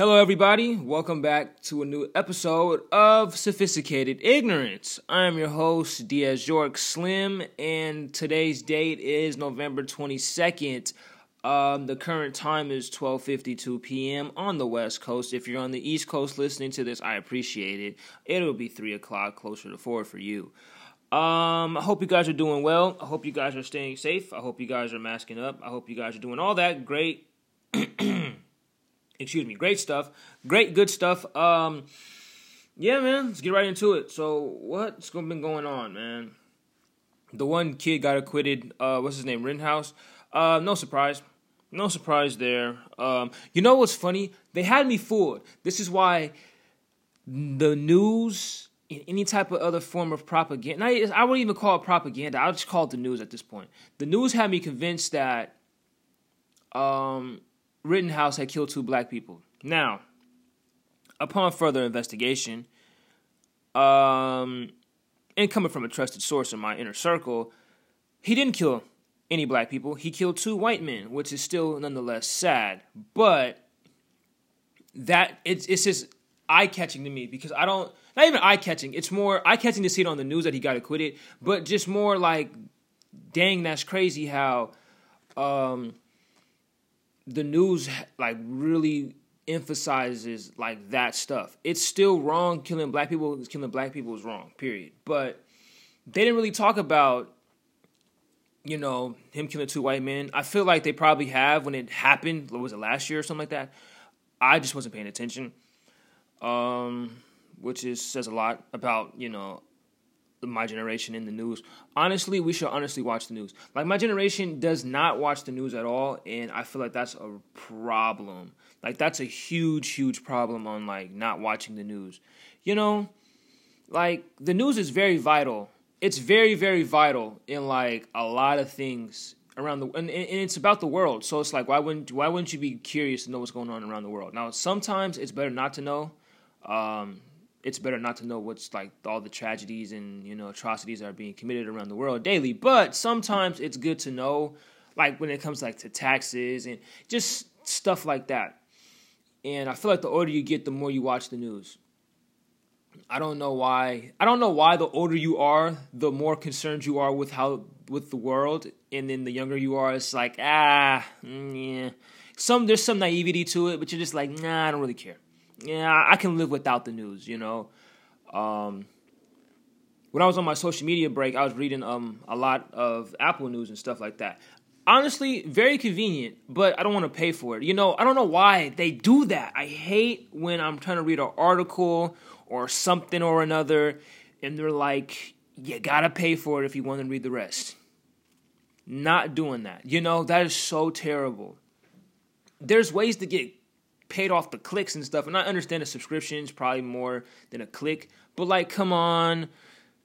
Hello, everybody. Welcome back to a new episode of Sophisticated Ignorance. I am your host, Diaz York Slim, and today's date is November 22nd. Um, the current time is 12:52 p.m. on the West Coast. If you're on the East Coast listening to this, I appreciate it. It'll be three o'clock, closer to four for you. Um, I hope you guys are doing well. I hope you guys are staying safe. I hope you guys are masking up. I hope you guys are doing all that great excuse me, great stuff, great good stuff. Um, yeah, man, let's get right into it. So, what's been going on, man? The one kid got acquitted. Uh, what's his name? Rittenhouse. Uh, no surprise. No surprise there. Um, you know what's funny? They had me fooled. This is why the news in any type of other form of propaganda. I, I wouldn't even call it propaganda. I'll just call it the news at this point. The news had me convinced that um, Rittenhouse had killed two black people. Now, upon further investigation, um, and coming from a trusted source in my inner circle, he didn't kill any black people. He killed two white men, which is still nonetheless sad. But that it's it's just eye catching to me because I don't not even eye catching. It's more eye catching to see it on the news that he got acquitted, but just more like, dang, that's crazy how um, the news like really emphasizes like that stuff. It's still wrong. Killing black people, killing black people is wrong. Period. But they didn't really talk about, you know, him killing two white men. I feel like they probably have when it happened. Was it last year or something like that? I just wasn't paying attention. Um, which is says a lot about you know my generation in the news. Honestly, we should honestly watch the news. Like my generation does not watch the news at all, and I feel like that's a problem. Like that's a huge, huge problem on like not watching the news. You know, like the news is very vital. It's very, very vital in like a lot of things around the and, and it's about the world. So it's like why wouldn't why wouldn't you be curious to know what's going on around the world? Now sometimes it's better not to know. Um, it's better not to know what's like all the tragedies and you know atrocities that are being committed around the world daily. But sometimes it's good to know, like when it comes like to taxes and just stuff like that. And I feel like the older you get, the more you watch the news. I don't know why. I don't know why the older you are, the more concerned you are with how with the world, and then the younger you are, it's like ah, mm, yeah. Some there's some naivety to it, but you're just like nah, I don't really care yeah, I can live without the news, you know. Um, when I was on my social media break, I was reading um, a lot of Apple News and stuff like that. Honestly, very convenient, but I don't want to pay for it. You know, I don't know why they do that. I hate when I'm trying to read an article or something or another, and they're like, you gotta pay for it if you want to read the rest. Not doing that. You know, that is so terrible. There's ways to get paid off the clicks and stuff. And I understand a subscription is probably more than a click, but like, come on,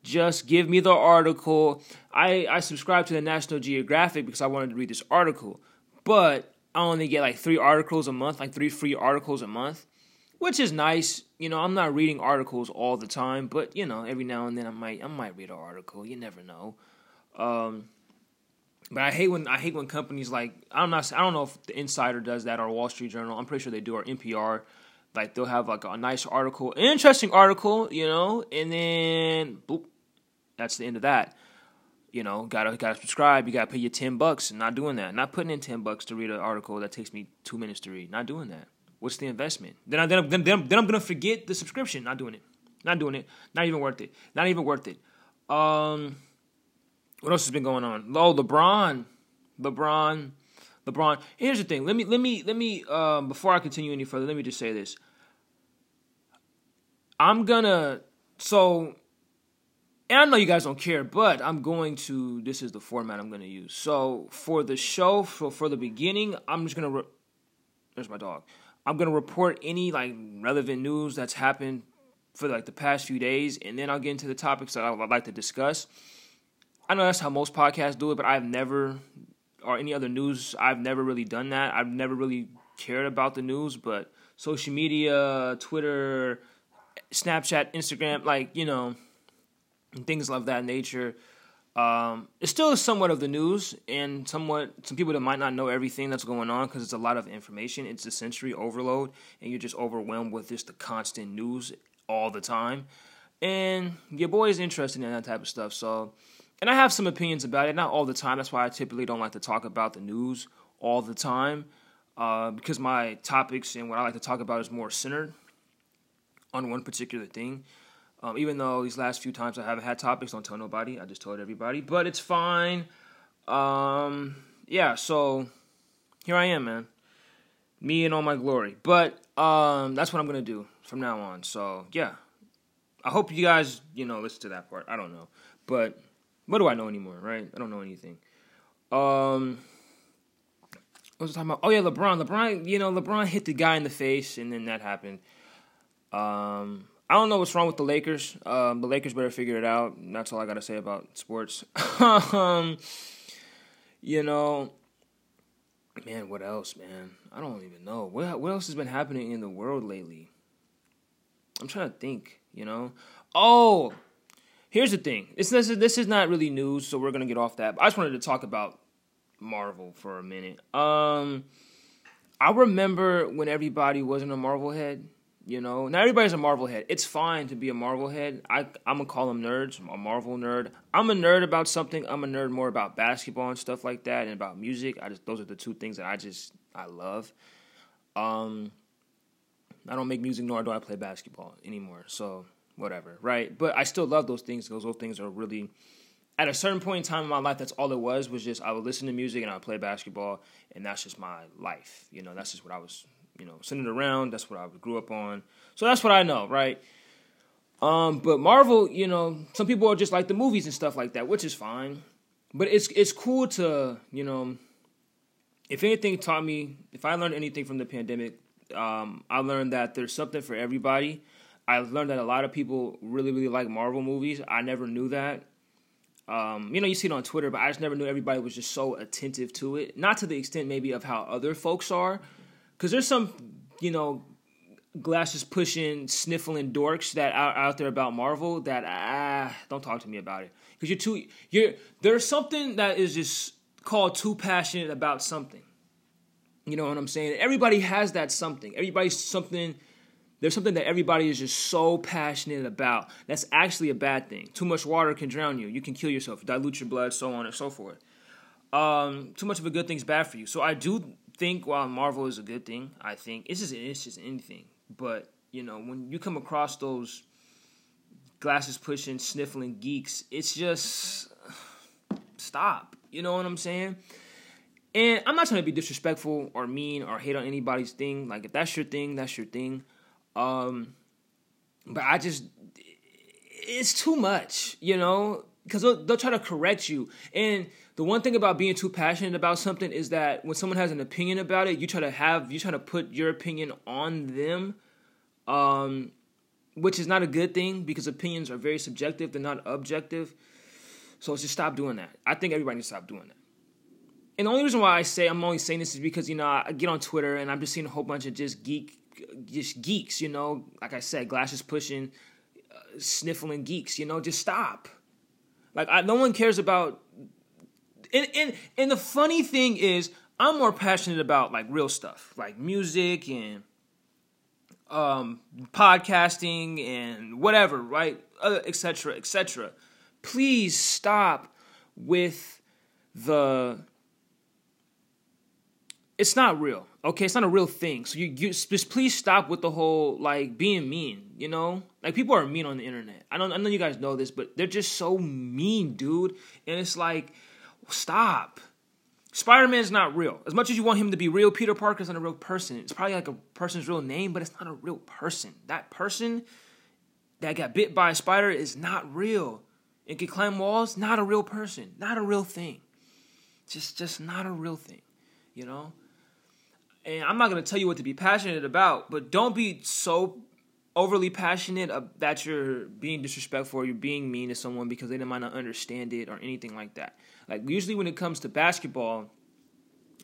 just give me the article. I, I subscribe to the National Geographic because I wanted to read this article, but I only get like three articles a month, like three free articles a month, which is nice. You know, I'm not reading articles all the time, but you know, every now and then I might I might read an article. You never know. Um, but I hate when I hate when companies like I'm not I don't know if the Insider does that or Wall Street Journal. I'm pretty sure they do or NPR. Like they'll have like a nice article, interesting article, you know, and then boop, that's the end of that. You know, gotta gotta subscribe. You gotta pay your ten bucks. Not doing that. Not putting in ten bucks to read an article that takes me two minutes to read. Not doing that. What's the investment? Then I then I'm, then, then I'm gonna forget the subscription. Not doing it. Not doing it. Not even worth it. Not even worth it. Um what else has been going on? Oh, LeBron, LeBron, LeBron. Here's the thing. Let me let me let me um, before I continue any further. Let me just say this. I'm gonna so, and I know you guys don't care, but I'm going to. This is the format I'm gonna use. So for the show, for for the beginning, I'm just gonna. Re- there's my dog. I'm gonna report any like relevant news that's happened for like the past few days, and then I'll get into the topics that I would like to discuss. I know that's how most podcasts do it, but I've never, or any other news, I've never really done that. I've never really cared about the news, but social media, Twitter, Snapchat, Instagram, like, you know, things of that nature. Um, it's still somewhat of the news, and somewhat some people that might not know everything that's going on because it's a lot of information. It's a sensory overload, and you're just overwhelmed with just the constant news all the time. And your boy is interested in that type of stuff. So, and I have some opinions about it, not all the time. That's why I typically don't like to talk about the news all the time, uh, because my topics and what I like to talk about is more centered on one particular thing. Um, even though these last few times I haven't had topics, don't tell nobody. I just told everybody, but it's fine. Um, yeah, so here I am, man. Me and all my glory. But um, that's what I'm gonna do from now on. So yeah, I hope you guys, you know, listen to that part. I don't know, but what do I know anymore, right? I don't know anything. Um, what was I talking about? Oh yeah, LeBron. LeBron, you know, LeBron hit the guy in the face, and then that happened. Um, I don't know what's wrong with the Lakers. Um, the Lakers better figure it out. That's all I gotta say about sports. um, you know, man, what else, man? I don't even know. What what else has been happening in the world lately? I'm trying to think. You know, oh, here's the thing. This this is, this is not really news, so we're gonna get off that. But I just wanted to talk about Marvel for a minute. Um, I remember when everybody wasn't a Marvel head you know, not everybody's a Marvel head. It's fine to be a Marvel head. I I'm gonna call them nerds. I'm a Marvel nerd. I'm a nerd about something. I'm a nerd more about basketball and stuff like that, and about music. I just those are the two things that I just I love. Um, I don't make music nor do I play basketball anymore. So whatever, right? But I still love those things Those old things are really. At a certain point in time in my life, that's all it was. Was just I would listen to music and I would play basketball, and that's just my life. You know, that's just what I was you know, centered around. That's what I grew up on. So that's what I know, right? Um, but Marvel, you know, some people are just like the movies and stuff like that, which is fine. But it's it's cool to, you know, if anything taught me, if I learned anything from the pandemic, um, I learned that there's something for everybody. I learned that a lot of people really, really like Marvel movies. I never knew that. Um, you know, you see it on Twitter, but I just never knew everybody was just so attentive to it. Not to the extent maybe of how other folks are, because there's some, you know, glasses pushing, sniffling dorks that are out there about Marvel that ah, don't talk to me about it because you're too you're there's something that is just called too passionate about something. You know what I'm saying? Everybody has that something. Everybody's something. There's something that everybody is just so passionate about. That's actually a bad thing. Too much water can drown you. You can kill yourself, dilute your blood, so on and so forth. Um, too much of a good thing is bad for you. So I do think while Marvel is a good thing, I think it's just it's just anything. But you know, when you come across those glasses pushing, sniffling geeks, it's just stop. You know what I'm saying? And I'm not trying to be disrespectful or mean or hate on anybody's thing. Like if that's your thing, that's your thing. Um, but I just it's too much, you know, because they'll, they'll try to correct you and the one thing about being too passionate about something is that when someone has an opinion about it, you try to have you try to put your opinion on them, um, which is not a good thing because opinions are very subjective; they're not objective. So just stop doing that. I think everybody needs to stop doing that. And the only reason why I say I'm only saying this is because you know I get on Twitter and I'm just seeing a whole bunch of just geek, just geeks. You know, like I said, glasses pushing, uh, sniffling geeks. You know, just stop. Like I, no one cares about and, and and the funny thing is, I'm more passionate about like real stuff, like music and um, podcasting and whatever, right? Etc. Uh, Etc. Please stop with the. It's not real, okay? It's not a real thing. So you, you just please stop with the whole like being mean. You know, like people are mean on the internet. I don't. I know you guys know this, but they're just so mean, dude. And it's like Stop. Spider Man's not real. As much as you want him to be real, Peter Parker's not a real person. It's probably like a person's real name, but it's not a real person. That person that got bit by a spider is not real. It can climb walls, not a real person, not a real thing. Just just not a real thing, you know? And I'm not gonna tell you what to be passionate about, but don't be so overly passionate that you're being disrespectful or you're being mean to someone because they might not understand it or anything like that. Like usually when it comes to basketball,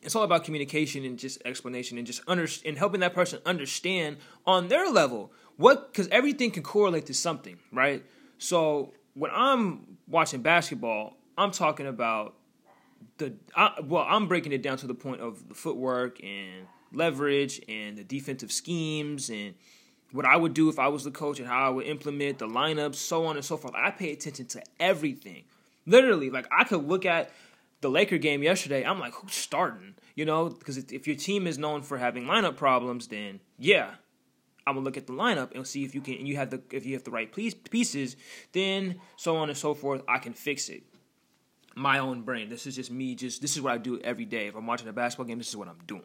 it's all about communication and just explanation and just under and helping that person understand on their level what because everything can correlate to something, right? So when I'm watching basketball, I'm talking about the I, well, I'm breaking it down to the point of the footwork and leverage and the defensive schemes and what I would do if I was the coach and how I would implement the lineups, so on and so forth. I pay attention to everything. Literally, like I could look at the Laker game yesterday. I'm like, who's starting? You know, because if your team is known for having lineup problems, then yeah, I'm gonna look at the lineup and see if you can. And you have the if you have the right pieces, then so on and so forth. I can fix it. My own brain. This is just me. Just this is what I do every day. If I'm watching a basketball game, this is what I'm doing.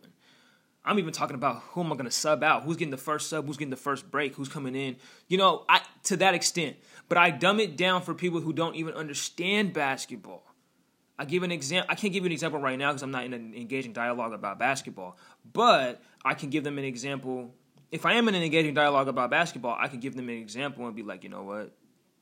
I'm even talking about who am I going to sub out? Who's getting the first sub? Who's getting the first break? Who's coming in? You know, I to that extent. But I dumb it down for people who don't even understand basketball. I give an example. I can't give you an example right now because I'm not in an engaging dialogue about basketball. But I can give them an example. If I am in an engaging dialogue about basketball, I can give them an example and be like, you know what?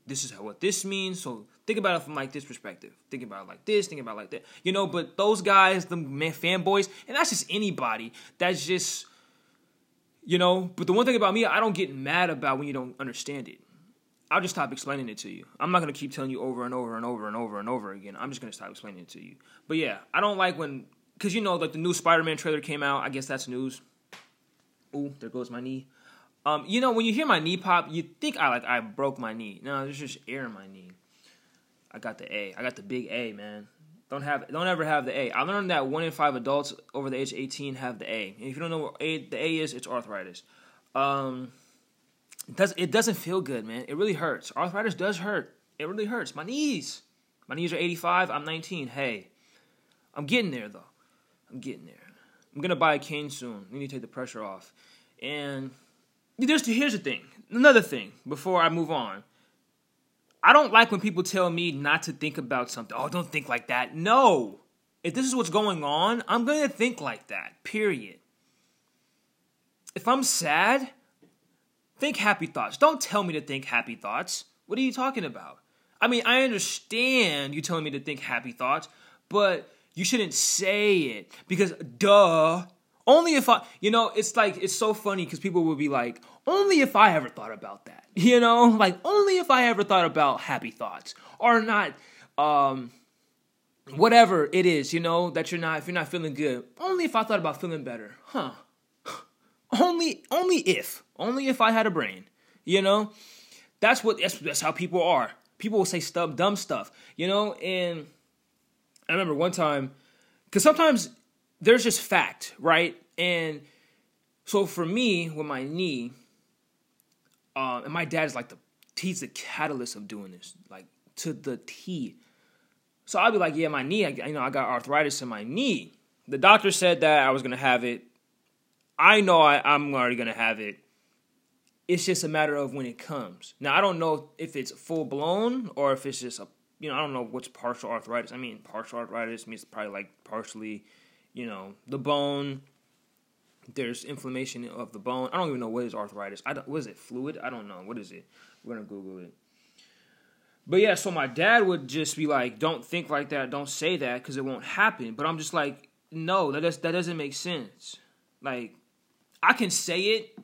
This is what this means. So think about it from like this perspective. Think about it like this. Think about it like that. You know, but those guys, the fanboys, and that's just anybody. That's just, you know. But the one thing about me, I don't get mad about when you don't understand it. I'll just stop explaining it to you. I'm not gonna keep telling you over and over and over and over and over again. I'm just gonna stop explaining it to you. But yeah, I don't like when, cause you know, like the new Spider-Man trailer came out. I guess that's news. Ooh, there goes my knee. Um, you know, when you hear my knee pop, you think I like I broke my knee. No, there's just air in my knee. I got the A. I got the big A, man. Don't have don't ever have the A. I learned that one in five adults over the age of 18 have the A. And if you don't know what A, the A is, it's arthritis. Um, it does it doesn't feel good, man. It really hurts. Arthritis does hurt. It really hurts. My knees. My knees are 85. I'm 19. Hey, I'm getting there though. I'm getting there. I'm gonna buy a cane soon. We need to take the pressure off. And there's here's the thing. Another thing before I move on. I don't like when people tell me not to think about something. Oh, don't think like that. No. If this is what's going on, I'm going to think like that. Period. If I'm sad, think happy thoughts. Don't tell me to think happy thoughts. What are you talking about? I mean, I understand you telling me to think happy thoughts, but you shouldn't say it because duh, only if I, you know, it's like, it's so funny because people will be like, only if I ever thought about that. You know, like, only if I ever thought about happy thoughts or not, um, whatever it is, you know, that you're not, if you're not feeling good. Only if I thought about feeling better. Huh. only, only if, only if I had a brain, you know? That's what, that's, that's how people are. People will say stuff, dumb stuff, you know? And I remember one time, because sometimes there's just fact, right? And so for me, with my knee, uh, and my dad is like the he's the catalyst of doing this, like to the T. So I'll be like, yeah, my knee, I, you know, I got arthritis in my knee. The doctor said that I was gonna have it. I know I, I'm already gonna have it. It's just a matter of when it comes. Now I don't know if it's full blown or if it's just a, you know, I don't know what's partial arthritis. I mean, partial arthritis means probably like partially you know, the bone. There's inflammation of the bone. I don't even know what is arthritis. I don't, what is it? Fluid? I don't know. What is it? We're gonna Google it. But yeah, so my dad would just be like, "Don't think like that. Don't say that because it won't happen." But I'm just like, "No, that does, that doesn't make sense." Like, I can say it,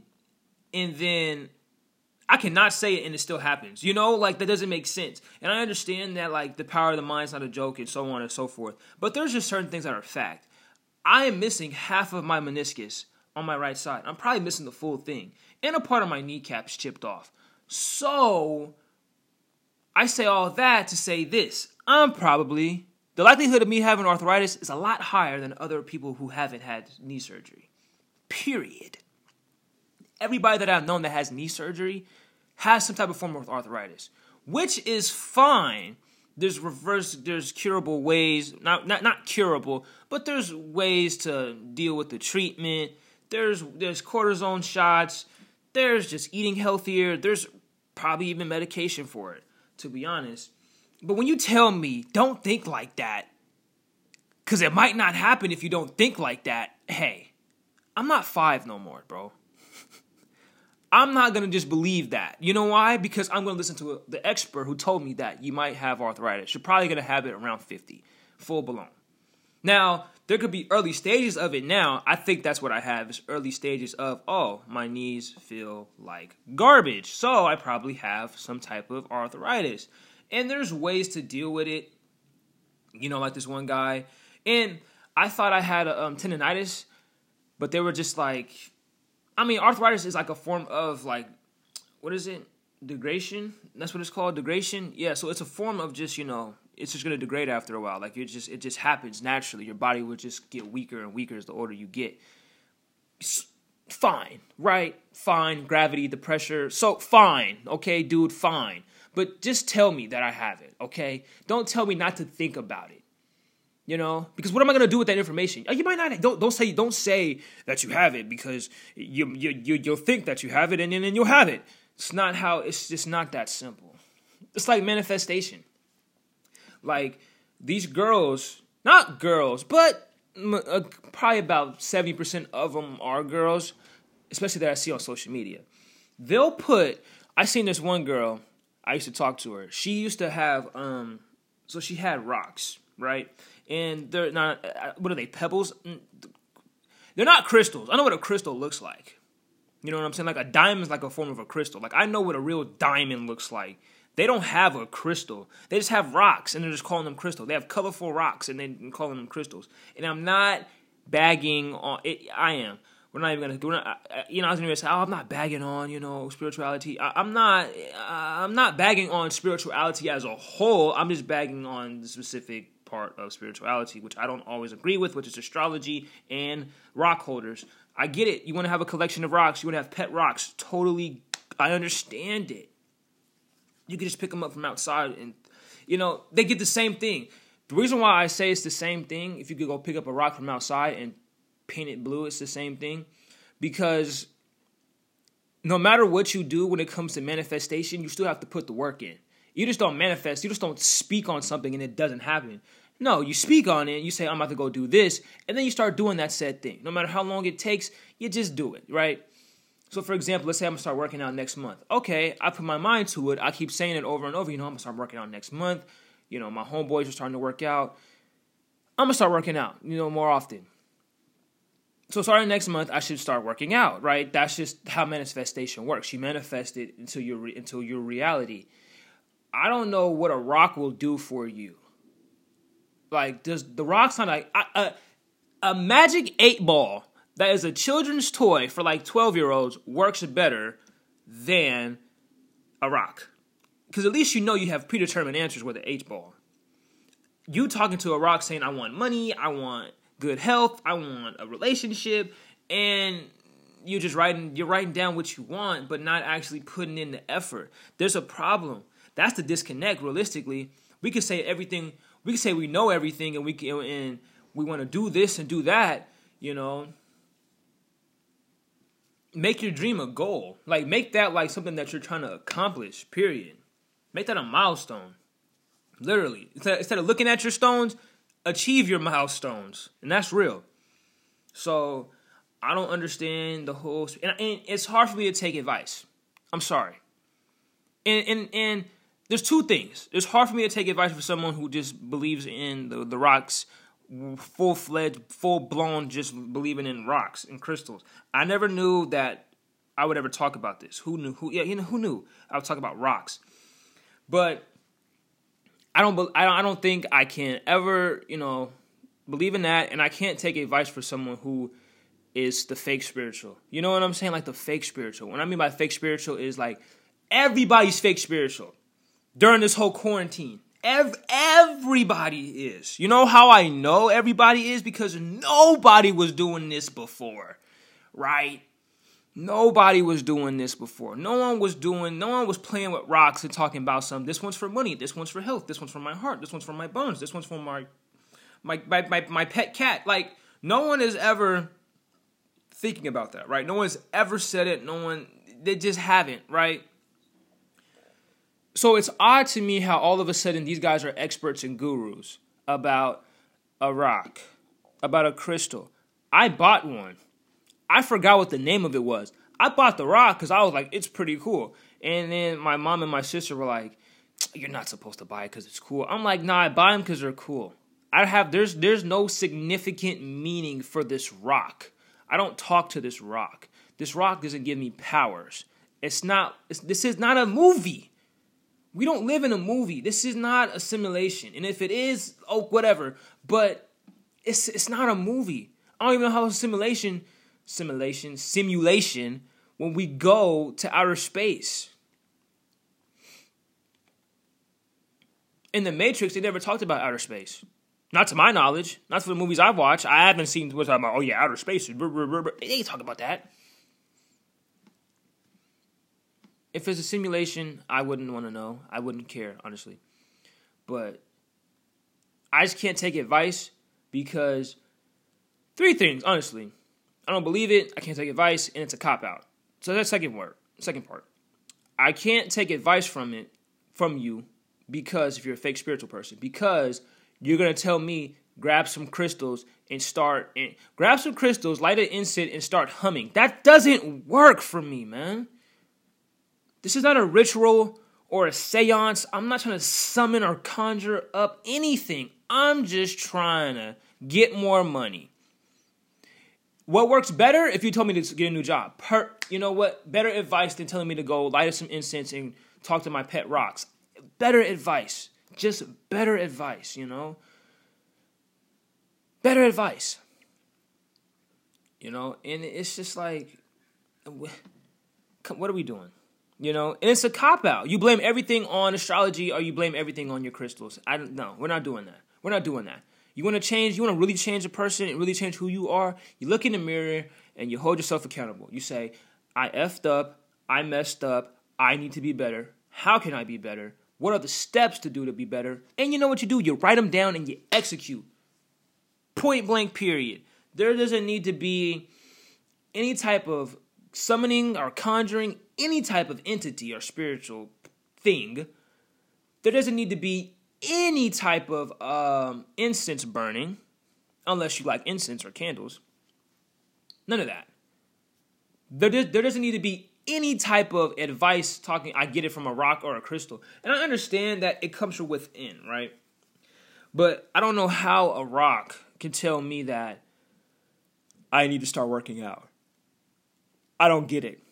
and then I cannot say it and it still happens. You know, like that doesn't make sense. And I understand that like the power of the mind is not a joke and so on and so forth. But there's just certain things that are fact. I am missing half of my meniscus on my right side. I'm probably missing the full thing. And a part of my kneecap's chipped off. So I say all that to say this. I'm probably the likelihood of me having arthritis is a lot higher than other people who haven't had knee surgery. Period. Everybody that I've known that has knee surgery has some type of form of arthritis, which is fine there's reverse there's curable ways not not not curable but there's ways to deal with the treatment. There's there's cortisone shots. There's just eating healthier. There's probably even medication for it to be honest. But when you tell me don't think like that cuz it might not happen if you don't think like that hey i'm not 5 no more bro I'm not going to just believe that. You know why? Because I'm going to listen to a, the expert who told me that you might have arthritis. You're probably going to have it around 50, full blown. Now, there could be early stages of it now. I think that's what I have is early stages of, oh, my knees feel like garbage. So I probably have some type of arthritis. And there's ways to deal with it. You know, like this one guy, and I thought I had a, um, tendonitis, but they were just like, I mean, arthritis is like a form of like, what is it? Degradation. That's what it's called. Degradation. Yeah. So it's a form of just you know, it's just gonna degrade after a while. Like it just it just happens naturally. Your body will just get weaker and weaker as the older you get. Fine, right? Fine. Gravity, the pressure. So fine. Okay, dude. Fine. But just tell me that I have it. Okay. Don't tell me not to think about it. You know, because what am I gonna do with that information? You might not. Don't don't say don't say that you have it because you you, you you'll think that you have it and then you'll have it. It's not how. It's just not that simple. It's like manifestation. Like these girls, not girls, but uh, probably about 70% of them are girls, especially that I see on social media. They'll put, I seen this one girl, I used to talk to her. She used to have, um, so she had rocks, right? And they're not, uh, what are they, pebbles? Mm, they're not crystals. I know what a crystal looks like. You know what I'm saying? Like a diamond is like a form of a crystal. Like I know what a real diamond looks like. They don't have a crystal. They just have rocks and they're just calling them crystal. They have colorful rocks and they're calling them crystals. And I'm not bagging on it. I am. We're not even gonna. do not, you know, I was gonna say, oh, I'm not bagging on, you know, spirituality. I, am not. I'm not bagging on spirituality as a whole. I'm just bagging on the specific part of spirituality, which I don't always agree with, which is astrology and rock holders. I get it. You want to have a collection of rocks. You want to have pet rocks. Totally, I understand it. You can just pick them up from outside, and you know they get the same thing. The reason why I say it's the same thing, if you could go pick up a rock from outside and paint it blue, it's the same thing, because no matter what you do when it comes to manifestation, you still have to put the work in. You just don't manifest. You just don't speak on something and it doesn't happen. No, you speak on it. You say, I'm about to go do this. And then you start doing that said thing. No matter how long it takes, you just do it, right? So, for example, let's say I'm gonna start working out next month. Okay, I put my mind to it. I keep saying it over and over. You know, I'm gonna start working out next month. You know, my homeboys are starting to work out. I'm gonna start working out. You know, more often. So, starting next month, I should start working out. Right? That's just how manifestation works. You manifest it until your until your reality. I don't know what a rock will do for you. Like, does the rock sound like a, a magic eight ball? that is a children's toy for like 12 year olds works better than a rock. Because at least you know you have predetermined answers with the eight ball. You talking to a rock saying, I want money, I want good health, I want a relationship, and you're just writing you're writing down what you want, but not actually putting in the effort. There's a problem. That's the disconnect realistically. We could say everything we could say we know everything and we can and we want to do this and do that, you know, make your dream a goal. Like make that like something that you're trying to accomplish. Period. Make that a milestone. Literally, instead of looking at your stones, achieve your milestones, and that's real. So I don't understand the whole, and, and it's hard for me to take advice. I'm sorry. And and and there's two things. It's hard for me to take advice from someone who just believes in the the rocks full fledged, full blown, just believing in rocks and crystals. I never knew that I would ever talk about this. Who knew? Who yeah, you know who knew? I would talk about rocks, but I don't. I don't think I can ever, you know, believe in that, and I can't take advice for someone who is the fake spiritual. You know what I'm saying? Like the fake spiritual. What I mean by fake spiritual is like everybody's fake spiritual during this whole quarantine. Ev- everybody is. You know how I know everybody is? Because nobody was doing this before, right? Nobody was doing this before. No one was doing, no one was playing with rocks and talking about some. This one's for money. This one's for health. This one's for my heart. This one's for my bones. This one's for my, my, my, my, my pet cat. Like, no one is ever thinking about that, right? No one's ever said it. No one, they just haven't, right? So it's odd to me how all of a sudden these guys are experts and gurus about a rock, about a crystal. I bought one. I forgot what the name of it was. I bought the rock because I was like, it's pretty cool. And then my mom and my sister were like, you're not supposed to buy it because it's cool. I'm like, nah, I buy them because they're cool. I have there's there's no significant meaning for this rock. I don't talk to this rock. This rock doesn't give me powers. It's not. It's, this is not a movie. We don't live in a movie. This is not a simulation. And if it is, oh whatever. But it's it's not a movie. I don't even know how a simulation, simulation, simulation when we go to outer space. In the Matrix, they never talked about outer space. Not to my knowledge. Not for the movies I've watched. I haven't seen what's talking about. Oh yeah, outer space. They talk about that. If it's a simulation, I wouldn't want to know. I wouldn't care, honestly. But I just can't take advice because three things, honestly. I don't believe it, I can't take advice, and it's a cop out. So that's second word, second part. I can't take advice from it from you because if you're a fake spiritual person, because you're gonna tell me grab some crystals and start and grab some crystals, light an incense, and start humming. That doesn't work for me, man. This is not a ritual or a seance. I'm not trying to summon or conjure up anything. I'm just trying to get more money. What works better if you told me to get a new job? Per, you know what? Better advice than telling me to go light up some incense and talk to my pet rocks. Better advice. Just better advice, you know? Better advice. You know, and it's just like, what are we doing? You know, and it's a cop out. You blame everything on astrology or you blame everything on your crystals. I don't know. We're not doing that. We're not doing that. You want to change, you want to really change a person and really change who you are, you look in the mirror and you hold yourself accountable. You say, I effed up, I messed up, I need to be better. How can I be better? What are the steps to do to be better? And you know what you do? You write them down and you execute. Point blank, period. There doesn't need to be any type of summoning or conjuring any type of entity or spiritual thing, there doesn't need to be any type of um, incense burning, unless you like incense or candles. None of that. There, there doesn't need to be any type of advice talking, I get it from a rock or a crystal. And I understand that it comes from within, right? But I don't know how a rock can tell me that I need to start working out. I don't get it.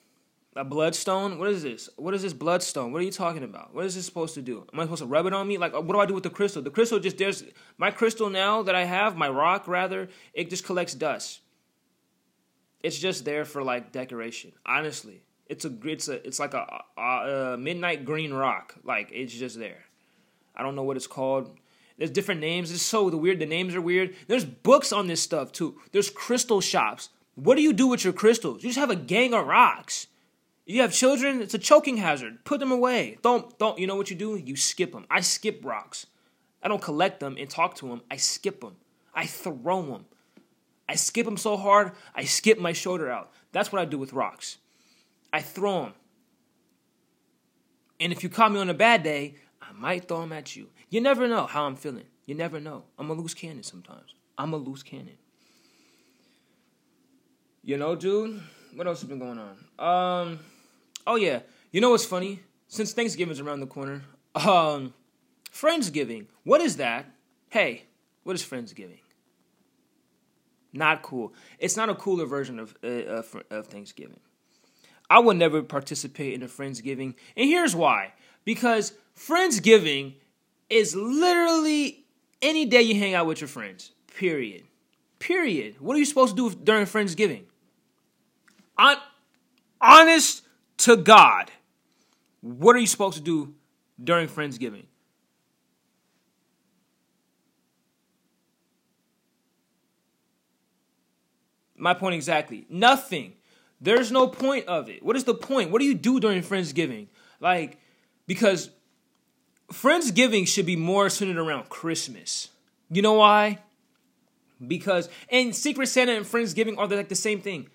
A bloodstone? What is this? What is this bloodstone? What are you talking about? What is this supposed to do? Am I supposed to rub it on me? Like, uh, what do I do with the crystal? The crystal just there's my crystal now that I have, my rock rather, it just collects dust. It's just there for like decoration. Honestly, it's a it's a it's like a, a, a midnight green rock. Like it's just there. I don't know what it's called. There's different names. It's so weird. The names are weird. There's books on this stuff too. There's crystal shops. What do you do with your crystals? You just have a gang of rocks. You have children, it's a choking hazard. Put them away. Don't don't you know what you do? You skip them. I skip rocks. I don't collect them and talk to them. I skip them. I throw them. I skip them so hard, I skip my shoulder out. That's what I do with rocks. I throw them. And if you caught me on a bad day, I might throw them at you. You never know how I'm feeling. You never know. I'm a loose cannon sometimes. I'm a loose cannon. You know, dude, what else has been going on? Um, oh yeah, you know what's funny? Since Thanksgiving's around the corner, um, Friendsgiving. What is that? Hey, what is Friendsgiving? Not cool. It's not a cooler version of uh, of, of Thanksgiving. I would never participate in a Friendsgiving, and here's why: because Friendsgiving is literally any day you hang out with your friends. Period. Period. What are you supposed to do during Friendsgiving? On, honest to God, what are you supposed to do during Friendsgiving? My point exactly. Nothing. There's no point of it. What is the point? What do you do during Friendsgiving? Like, because Friendsgiving should be more centered around Christmas. You know why? Because and Secret Santa and Friendsgiving are like the same thing.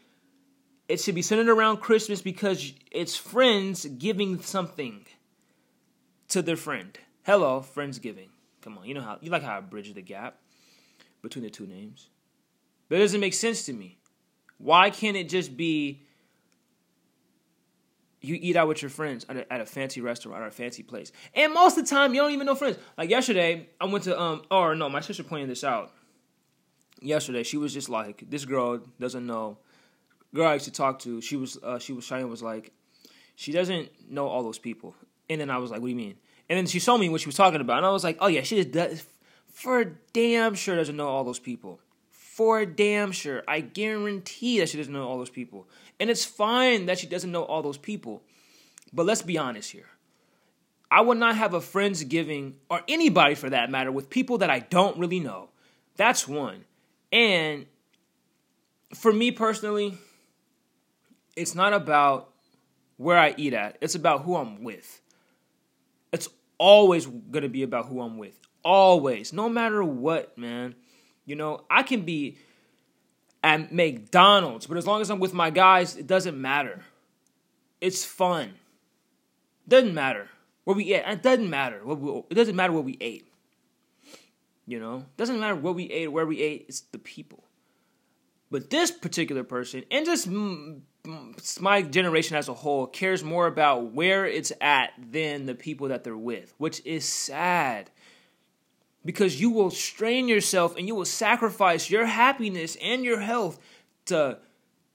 It should be centered around Christmas because it's friends giving something to their friend. Hello, Friendsgiving. Come on, you know how you like how I bridge the gap between the two names. But it doesn't make sense to me. Why can't it just be you eat out with your friends at a, at a, fancy restaurant or a fancy place. And most of the time, you don't even know friends. Like yesterday, I went to um, or no, my sister pointed this out yesterday, she was just like, this girl doesn't know. Girl I used to talk to, she was uh, she was Cheyenne was like, she doesn't know all those people. And then I was like, what do you mean? And then she showed me what she was talking about, and I was like, oh yeah, she just does for damn sure doesn't know all those people. For damn sure, I guarantee that she doesn't know all those people, and it's fine that she doesn't know all those people. But let's be honest here. I would not have a friendsgiving or anybody for that matter with people that I don't really know. That's one. And for me personally, it's not about where I eat at. It's about who I'm with. It's always going to be about who I'm with. Always. No matter what, man. You know, I can be at McDonald's, but as long as I'm with my guys, it doesn't matter. It's fun. Doesn't matter where we ate. It doesn't matter. it doesn't matter what we ate. You know, doesn't matter what we ate, where we ate. It's the people. But this particular person, and just my generation as a whole, cares more about where it's at than the people that they're with, which is sad. Because you will strain yourself and you will sacrifice your happiness and your health to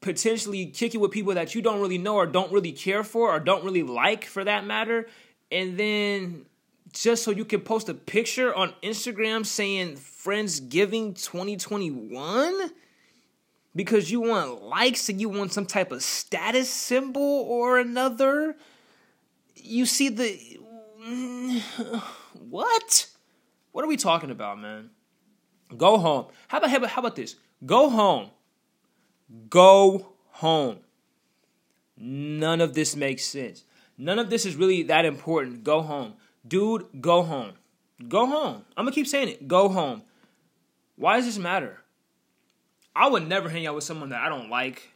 potentially kick it with people that you don't really know or don't really care for or don't really like for that matter. And then just so you can post a picture on Instagram saying Friendsgiving 2021 because you want likes and you want some type of status symbol or another. You see the. What? What are we talking about, man? Go home. How about, how about, how about this? Go home Go home. None of this makes sense. None of this is really that important. Go home. Dude, go home. Go home. I'm going to keep saying it. Go home. Why does this matter? I would never hang out with someone that I don't like.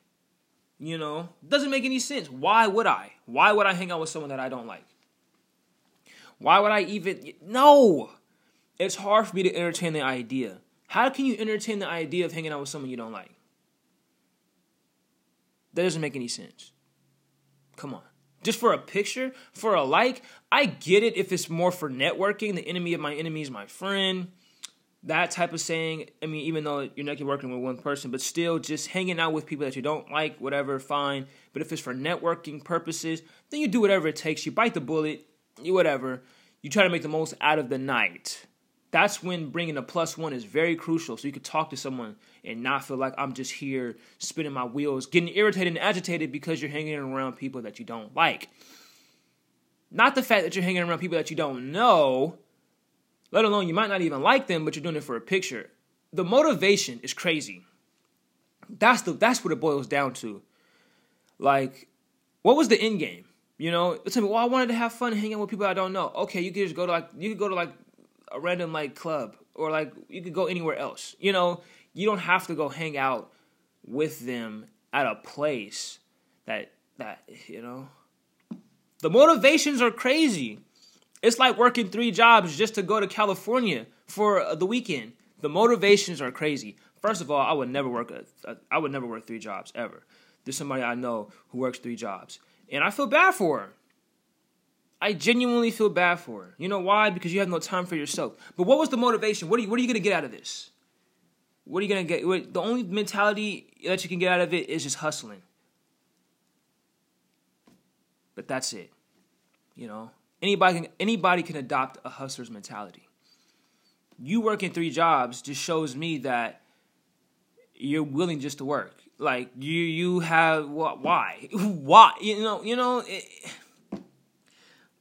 You know, doesn't make any sense. Why would I? Why would I hang out with someone that I don't like? Why would I even? No! It's hard for me to entertain the idea. How can you entertain the idea of hanging out with someone you don't like? That doesn't make any sense. Come on. Just for a picture, for a like, I get it if it's more for networking. The enemy of my enemy is my friend. That type of saying. I mean, even though you're not working with one person, but still just hanging out with people that you don't like, whatever, fine. But if it's for networking purposes, then you do whatever it takes. You bite the bullet, you whatever. You try to make the most out of the night that's when bringing a plus one is very crucial. So you could talk to someone and not feel like I'm just here spinning my wheels, getting irritated and agitated because you're hanging around people that you don't like. Not the fact that you're hanging around people that you don't know, let alone you might not even like them, but you're doing it for a picture. The motivation is crazy. That's the that's what it boils down to. Like, what was the end game? You know, tell me, well, I wanted to have fun hanging with people I don't know. Okay, you could just go to like you could go to like a random like club or like you could go anywhere else. You know, you don't have to go hang out with them at a place that that you know. The motivations are crazy. It's like working three jobs just to go to California for the weekend. The motivations are crazy. First of all, I would never work a, I would never work three jobs ever. There's somebody I know who works three jobs, and I feel bad for her. I genuinely feel bad for her. You know why? Because you have no time for yourself. But what was the motivation? What are you, what are you going to get out of this? What are you going to get? What, the only mentality that you can get out of it is just hustling. But that's it. You know, anybody can, anybody can adopt a hustler's mentality. You working three jobs just shows me that you're willing just to work. Like you, you have what? Why? why? You know, you know. It,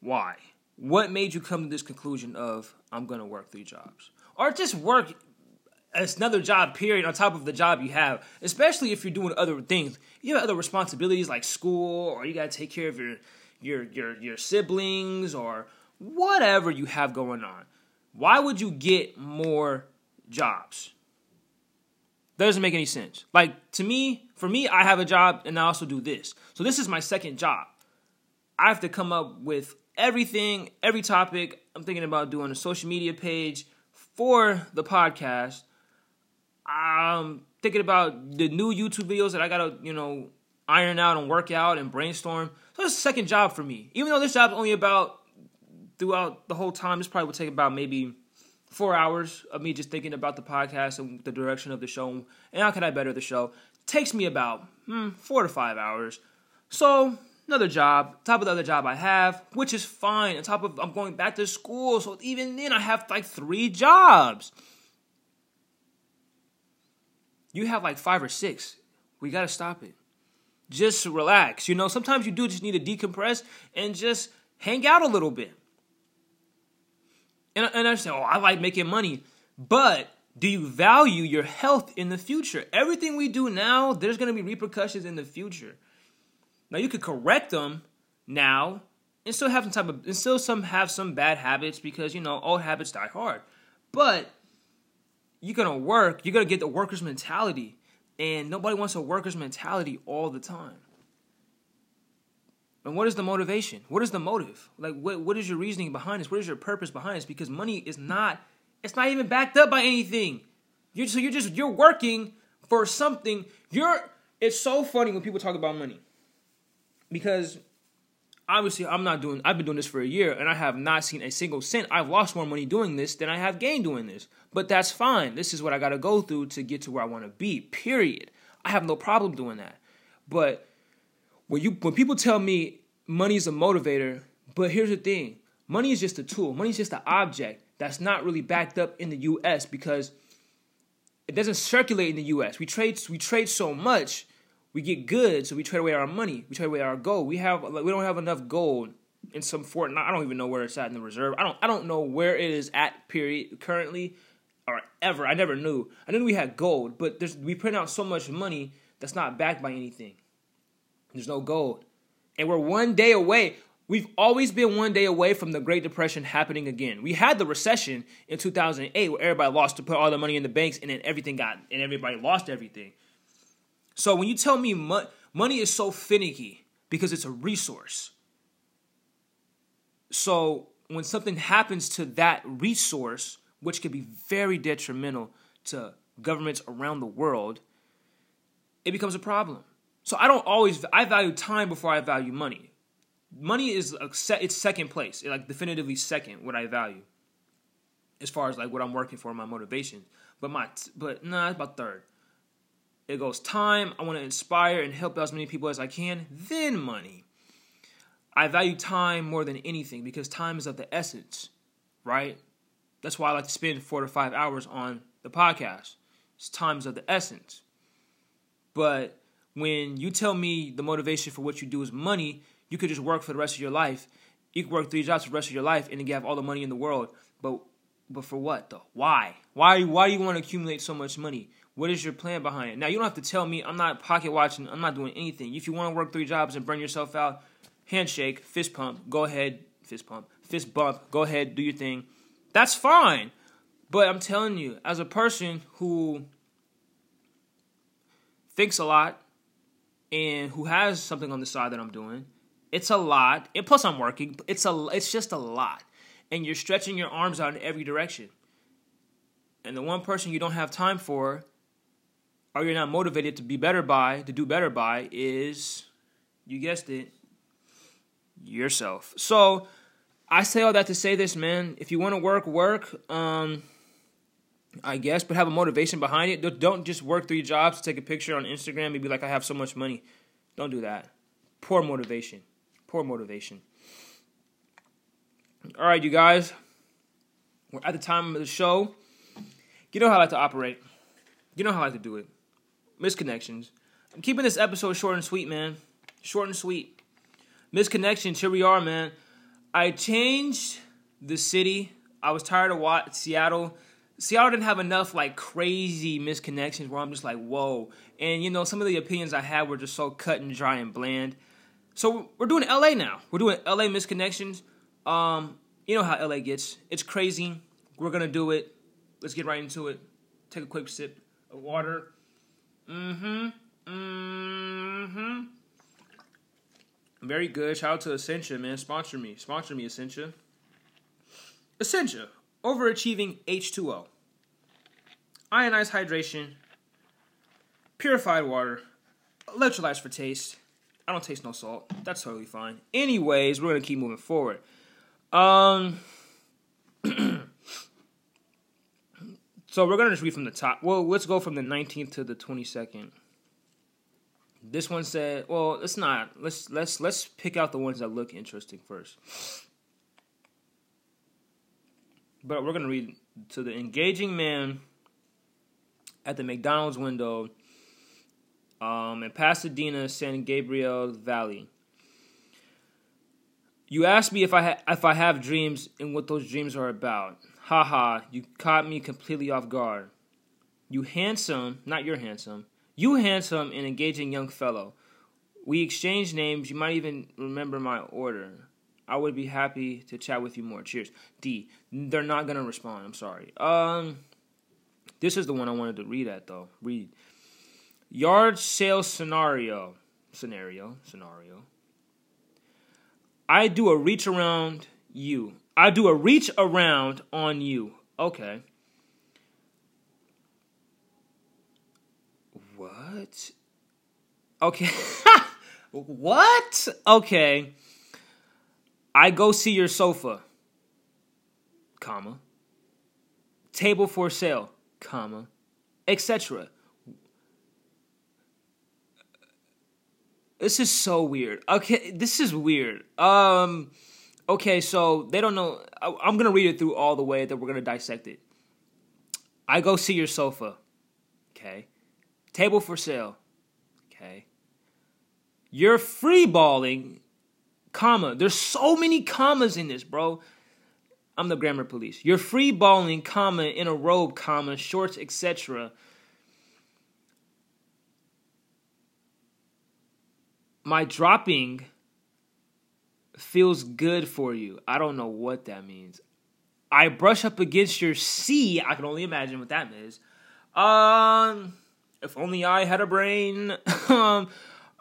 why? What made you come to this conclusion of I'm going to work three jobs? Or just work another job period on top of the job you have, especially if you're doing other things. You have other responsibilities like school or you got to take care of your your your your siblings or whatever you have going on. Why would you get more jobs? That doesn't make any sense. Like to me, for me, I have a job and I also do this. So this is my second job. I have to come up with everything, every topic. I'm thinking about doing a social media page for the podcast. I'm thinking about the new YouTube videos that I gotta, you know, iron out and work out and brainstorm. So it's a second job for me. Even though this job's only about throughout the whole time, this probably would take about maybe four hours of me just thinking about the podcast and the direction of the show and how can I better the show. Takes me about hmm, four to five hours. So another job, top of the other job I have, which is fine. On top of I'm going back to school, so even then I have like three jobs. You have like five or six. We gotta stop it. Just relax. You know, sometimes you do just need to decompress and just hang out a little bit. And, and I say, oh, I like making money, but do you value your health in the future? Everything we do now, there's to be repercussions in the future. Now you could correct them now and still have some type of and still some have some bad habits because you know old habits die hard. But you're gonna work, you're gonna get the worker's mentality. And nobody wants a worker's mentality all the time. And what is the motivation? What is the motive? Like what what is your reasoning behind this? What is your purpose behind this? Because money is not it's not even backed up by anything. You're so you're just you're working for something. You're it's so funny when people talk about money because obviously I'm not doing I've been doing this for a year and I have not seen a single cent. I've lost more money doing this than I have gained doing this. But that's fine. This is what I got to go through to get to where I want to be. Period. I have no problem doing that. But when you when people tell me money is a motivator, but here's the thing. Money is just a tool. Money is just an object that's not really backed up in the US because it doesn't circulate in the US. We trade we trade so much we get good, so we trade away our money. We trade away our gold. We have like, we don't have enough gold in some Fort. I don't even know where it's at in the reserve. I don't I don't know where it is at period currently or ever. I never knew. I knew we had gold, but there's we print out so much money that's not backed by anything. There's no gold, and we're one day away. We've always been one day away from the Great Depression happening again. We had the recession in 2008 where everybody lost to put all the money in the banks and then everything got and everybody lost everything. So when you tell me mo- money is so finicky because it's a resource. So when something happens to that resource, which can be very detrimental to governments around the world, it becomes a problem. So I don't always I value time before I value money. Money is a set, it's second place, like definitively second what I value, as far as like what I'm working for, my motivation. But my but nah, it's about third. It goes time. I want to inspire and help as many people as I can. Then money. I value time more than anything because time is of the essence, right? That's why I like to spend four to five hours on the podcast. It's times of the essence. But when you tell me the motivation for what you do is money, you could just work for the rest of your life. You could work three jobs for the rest of your life and then you have all the money in the world. But but for what though? Why? Why why do you want to accumulate so much money? What is your plan behind it? Now you don't have to tell me. I'm not pocket watching. I'm not doing anything. If you want to work three jobs and burn yourself out, handshake, fist pump, go ahead, fist pump, fist bump, go ahead, do your thing. That's fine. But I'm telling you, as a person who thinks a lot and who has something on the side that I'm doing, it's a lot. And plus I'm working. It's a it's just a lot. And you're stretching your arms out in every direction. And the one person you don't have time for or you're not motivated to be better by, to do better by, is, you guessed it, yourself. So I say all that to say this, man. If you want to work, work. Um, I guess, but have a motivation behind it. Don't just work three jobs take a picture on Instagram and be like, I have so much money. Don't do that. Poor motivation. Poor motivation. All right, you guys. We're at the time of the show. You know how I like to operate. You know how I like to do it misconnections. I'm keeping this episode short and sweet, man. Short and sweet. Misconnections, here we are, man. I changed the city. I was tired of what Seattle. Seattle didn't have enough like crazy misconnections where I'm just like, whoa. And you know, some of the opinions I had were just so cut and dry and bland. So we're doing LA now. We're doing LA misconnections. Um, you know how LA gets. It's crazy. We're gonna do it. Let's get right into it. Take a quick sip of water. Mm-hmm. Mm-hmm. Very good. Shout out to Essentia, man. Sponsor me. Sponsor me, Essentia. Essentia. Overachieving H2O. Ionized hydration. Purified water. Electrolytes for taste. I don't taste no salt. That's totally fine. Anyways, we're gonna keep moving forward. Um So we're gonna just read from the top. Well, let's go from the 19th to the 22nd. This one said, "Well, let's not. Let's let's let's pick out the ones that look interesting first. But we're gonna read to the engaging man at the McDonald's window um, in Pasadena, San Gabriel Valley. You asked me if I ha- if I have dreams and what those dreams are about. Ha ha! You caught me completely off guard. You handsome, not your handsome. You handsome and engaging young fellow. We exchanged names. You might even remember my order. I would be happy to chat with you more. Cheers. D. They're not gonna respond. I'm sorry. Um, this is the one I wanted to read at though. Read. Yard sale scenario. Scenario. Scenario. I do a reach around you. I do a reach around on you. Okay. What? Okay. what? Okay. I go see your sofa, comma, table for sale, comma, etc. This is so weird. Okay, this is weird. Um, okay, so they don't know. I, I'm gonna read it through all the way that we're gonna dissect it. I go see your sofa. Okay. Table for sale. Okay. You're free balling comma. There's so many commas in this, bro. I'm the grammar police. You're free balling, comma, in a robe, comma, shorts, etc. My dropping feels good for you. I don't know what that means. I brush up against your C. I can only imagine what that means. Um, if only I had a brain. um,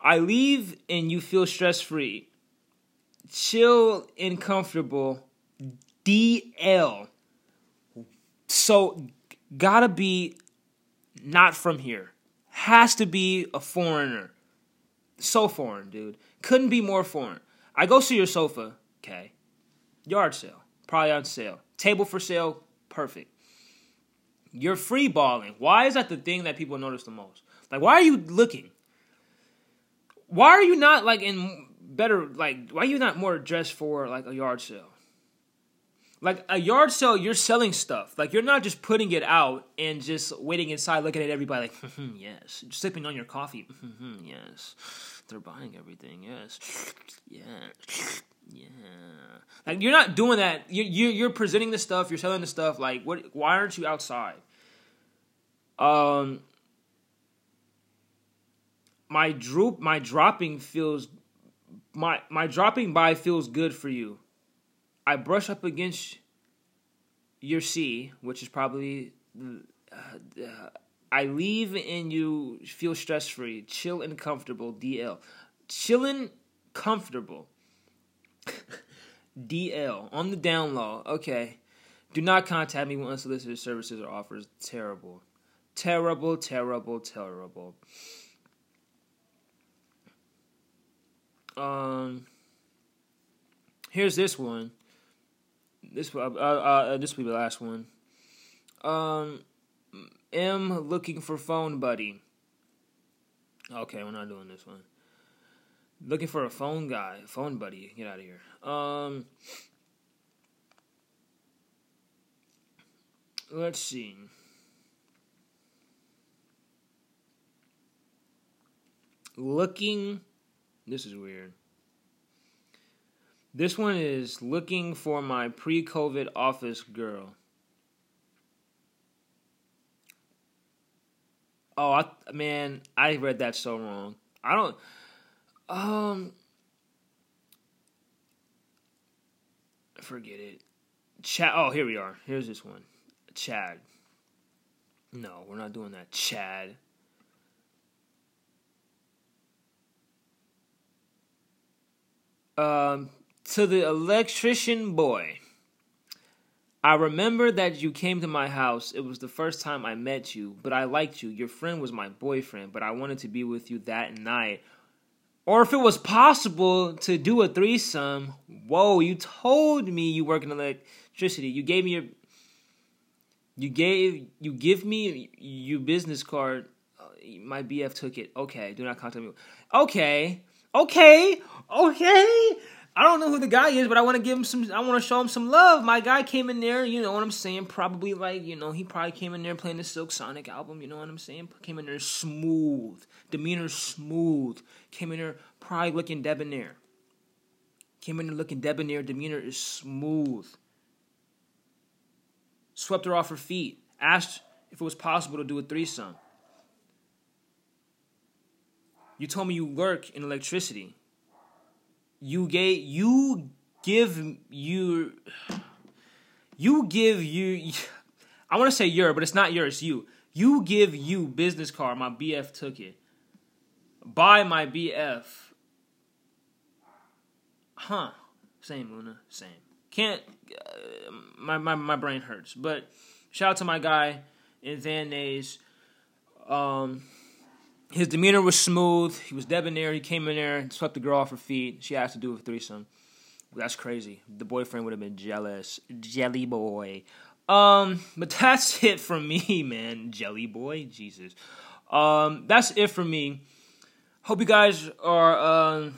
I leave and you feel stress free chill and comfortable. DL. So gotta be not from here. Has to be a foreigner. So foreign, dude. Couldn't be more foreign. I go see your sofa, okay. Yard sale. Probably on sale. Table for sale, perfect. You're free balling. Why is that the thing that people notice the most? Like, why are you looking? Why are you not like in better like why are you not more dressed for like a yard sale? Like a yard sale, you're selling stuff. Like you're not just putting it out and just waiting inside, looking at everybody like, hmm, yes, sipping on your coffee. Hmm, yes, they're buying everything. Yes, yeah, yeah. Like you're not doing that. You you you're presenting the stuff. You're selling the stuff. Like what? Why aren't you outside? Um, my droop, my dropping feels my my dropping by feels good for you. I brush up against your C, which is probably uh, uh, I leave and you feel stress free, chill and comfortable. DL, chilling comfortable. DL on the down low. Okay, do not contact me when unsolicited services or offers. Terrible, terrible, terrible, terrible. Um, here's this one. This uh, uh, this will be the last one. Um, M looking for phone buddy. Okay, we're not doing this one. Looking for a phone guy, phone buddy. Get out of here. Um, let's see. Looking this is weird. This one is looking for my pre COVID office girl. Oh, I, man, I read that so wrong. I don't. Um. Forget it. Chad. Oh, here we are. Here's this one. Chad. No, we're not doing that. Chad. Um, to the electrician boy. I remember that you came to my house. It was the first time I met you, but I liked you. Your friend was my boyfriend, but I wanted to be with you that night. Or if it was possible to do a threesome. Whoa, you told me you work in electricity. You gave me your you gave you give me your business card. Uh, my BF took it. Okay, do not contact me. Okay, okay, okay. I don't know who the guy is, but I want to give him some. I want to show him some love. My guy came in there, you know what I'm saying? Probably like, you know, he probably came in there playing the Silk Sonic album. You know what I'm saying? Came in there smooth, demeanor smooth. Came in there probably looking debonair. Came in there looking debonair. Demeanor is smooth. Swept her off her feet. Asked if it was possible to do a threesome. You told me you work in electricity you gave you give you you give you I want to say your, but it's not yours. You you give you business card. My BF took it. Buy my BF. Huh? Same Luna. Same. Can't. Uh, my my my brain hurts. But shout out to my guy in Van Nuys. Um his demeanor was smooth. He was debonair. He came in there and swept the girl off her feet. She asked to do a threesome. That's crazy. The boyfriend would have been jealous. Jelly boy. Um, but that's it for me, man. Jelly boy, Jesus. Um, that's it for me. Hope you guys are uh,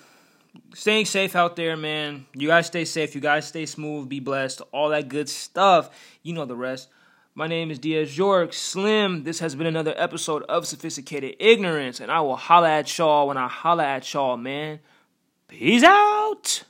staying safe out there, man. You guys stay safe. You guys stay smooth. Be blessed. All that good stuff. You know the rest. My name is Diaz York Slim. This has been another episode of Sophisticated Ignorance, and I will holla at y'all when I holla at y'all, man. Peace out.